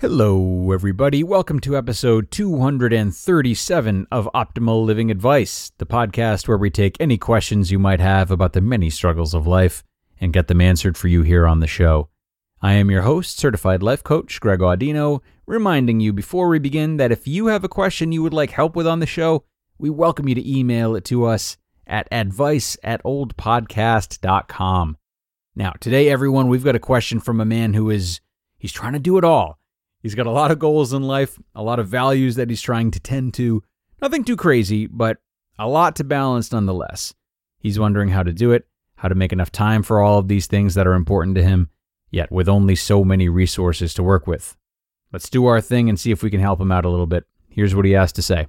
Hello, everybody. Welcome to episode 237 of Optimal Living Advice, the podcast where we take any questions you might have about the many struggles of life and get them answered for you here on the show. I am your host, certified life coach Greg Audino, reminding you before we begin that if you have a question you would like help with on the show, we welcome you to email it to us at advice at oldpodcast.com. Now, today, everyone, we've got a question from a man who is, he's trying to do it all. He's got a lot of goals in life, a lot of values that he's trying to tend to. Nothing too crazy, but a lot to balance nonetheless. He's wondering how to do it, how to make enough time for all of these things that are important to him, yet with only so many resources to work with. Let's do our thing and see if we can help him out a little bit. Here's what he has to say.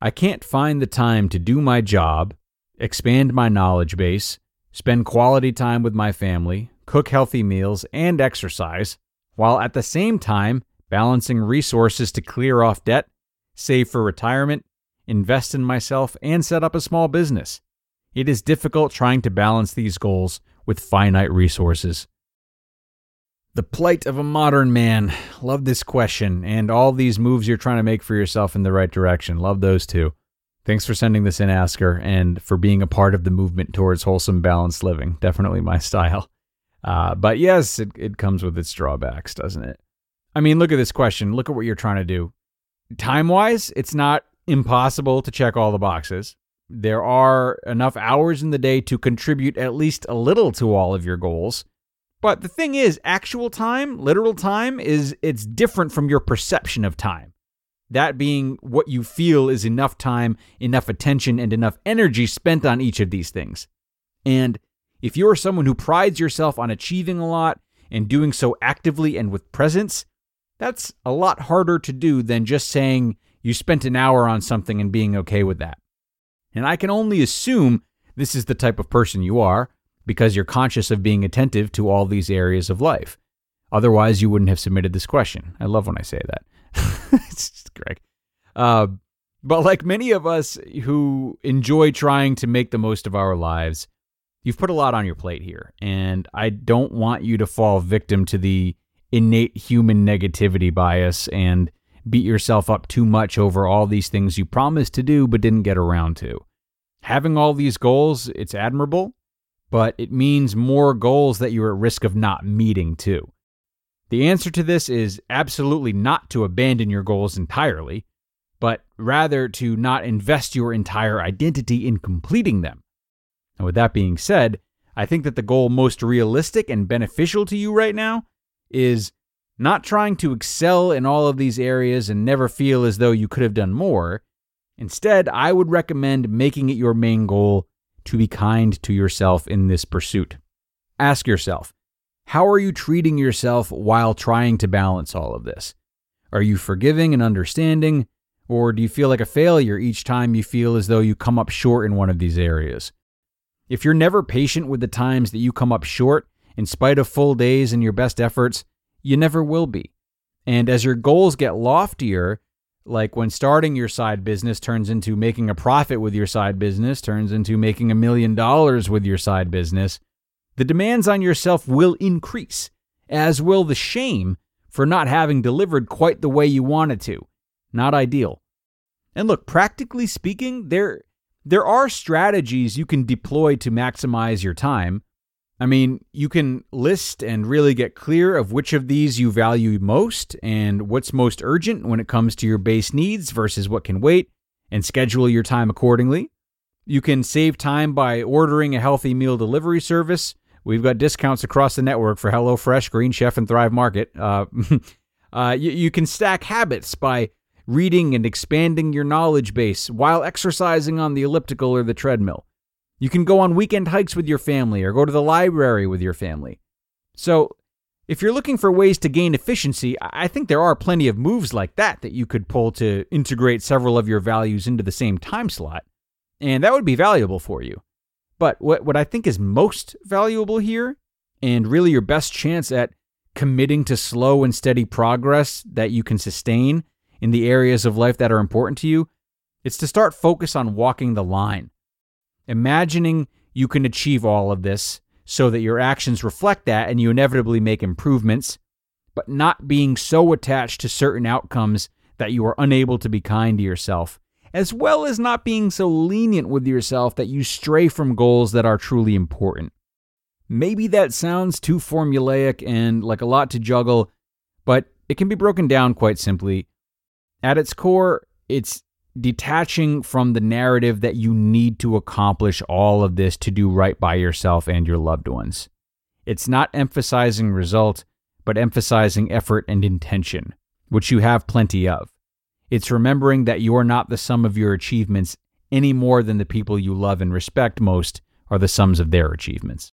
I can't find the time to do my job, expand my knowledge base, spend quality time with my family, cook healthy meals, and exercise, while at the same time balancing resources to clear off debt, save for retirement, invest in myself, and set up a small business. It is difficult trying to balance these goals with finite resources. The plight of a modern man. Love this question and all these moves you're trying to make for yourself in the right direction. Love those too. Thanks for sending this in, Asker, and for being a part of the movement towards wholesome, balanced living. Definitely my style. Uh, but yes, it, it comes with its drawbacks, doesn't it? I mean, look at this question. Look at what you're trying to do. Time wise, it's not impossible to check all the boxes. There are enough hours in the day to contribute at least a little to all of your goals. But the thing is, actual time, literal time, is it's different from your perception of time. That being what you feel is enough time, enough attention, and enough energy spent on each of these things. And if you're someone who prides yourself on achieving a lot and doing so actively and with presence, that's a lot harder to do than just saying you spent an hour on something and being okay with that. And I can only assume this is the type of person you are because you're conscious of being attentive to all these areas of life. Otherwise, you wouldn't have submitted this question. I love when I say that. it's just Greg. Uh, but like many of us who enjoy trying to make the most of our lives, you've put a lot on your plate here, and I don't want you to fall victim to the innate human negativity bias and beat yourself up too much over all these things you promised to do but didn't get around to. Having all these goals, it's admirable, but it means more goals that you're at risk of not meeting too. The answer to this is absolutely not to abandon your goals entirely, but rather to not invest your entire identity in completing them. And with that being said, I think that the goal most realistic and beneficial to you right now is not trying to excel in all of these areas and never feel as though you could have done more. Instead, I would recommend making it your main goal to be kind to yourself in this pursuit. Ask yourself, how are you treating yourself while trying to balance all of this? Are you forgiving and understanding, or do you feel like a failure each time you feel as though you come up short in one of these areas? If you're never patient with the times that you come up short, in spite of full days and your best efforts, you never will be. And as your goals get loftier, like when starting your side business turns into making a profit with your side business, turns into making a million dollars with your side business, the demands on yourself will increase, as will the shame for not having delivered quite the way you wanted to. Not ideal. And look, practically speaking, there there are strategies you can deploy to maximize your time. I mean, you can list and really get clear of which of these you value most and what's most urgent when it comes to your base needs versus what can wait and schedule your time accordingly. You can save time by ordering a healthy meal delivery service. We've got discounts across the network for HelloFresh, Green Chef, and Thrive Market. Uh, uh, you, you can stack habits by reading and expanding your knowledge base while exercising on the elliptical or the treadmill. You can go on weekend hikes with your family or go to the library with your family. So, if you're looking for ways to gain efficiency, I think there are plenty of moves like that that you could pull to integrate several of your values into the same time slot. And that would be valuable for you. But what, what I think is most valuable here, and really your best chance at committing to slow and steady progress that you can sustain in the areas of life that are important to you, it's to start focus on walking the line. Imagining you can achieve all of this so that your actions reflect that and you inevitably make improvements, but not being so attached to certain outcomes that you are unable to be kind to yourself, as well as not being so lenient with yourself that you stray from goals that are truly important. Maybe that sounds too formulaic and like a lot to juggle, but it can be broken down quite simply. At its core, it's detaching from the narrative that you need to accomplish all of this to do right by yourself and your loved ones. It's not emphasizing result, but emphasizing effort and intention, which you have plenty of. It's remembering that you are not the sum of your achievements any more than the people you love and respect most are the sums of their achievements.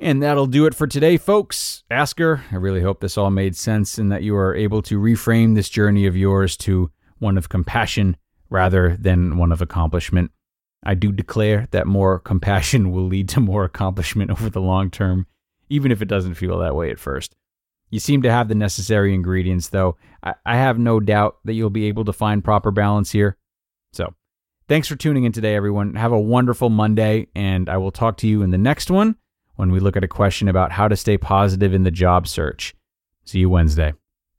And that'll do it for today, folks. Asker, I really hope this all made sense and that you are able to reframe this journey of yours to one of compassion rather than one of accomplishment. I do declare that more compassion will lead to more accomplishment over the long term, even if it doesn't feel that way at first. You seem to have the necessary ingredients, though. I, I have no doubt that you'll be able to find proper balance here. So, thanks for tuning in today, everyone. Have a wonderful Monday, and I will talk to you in the next one when we look at a question about how to stay positive in the job search. See you Wednesday.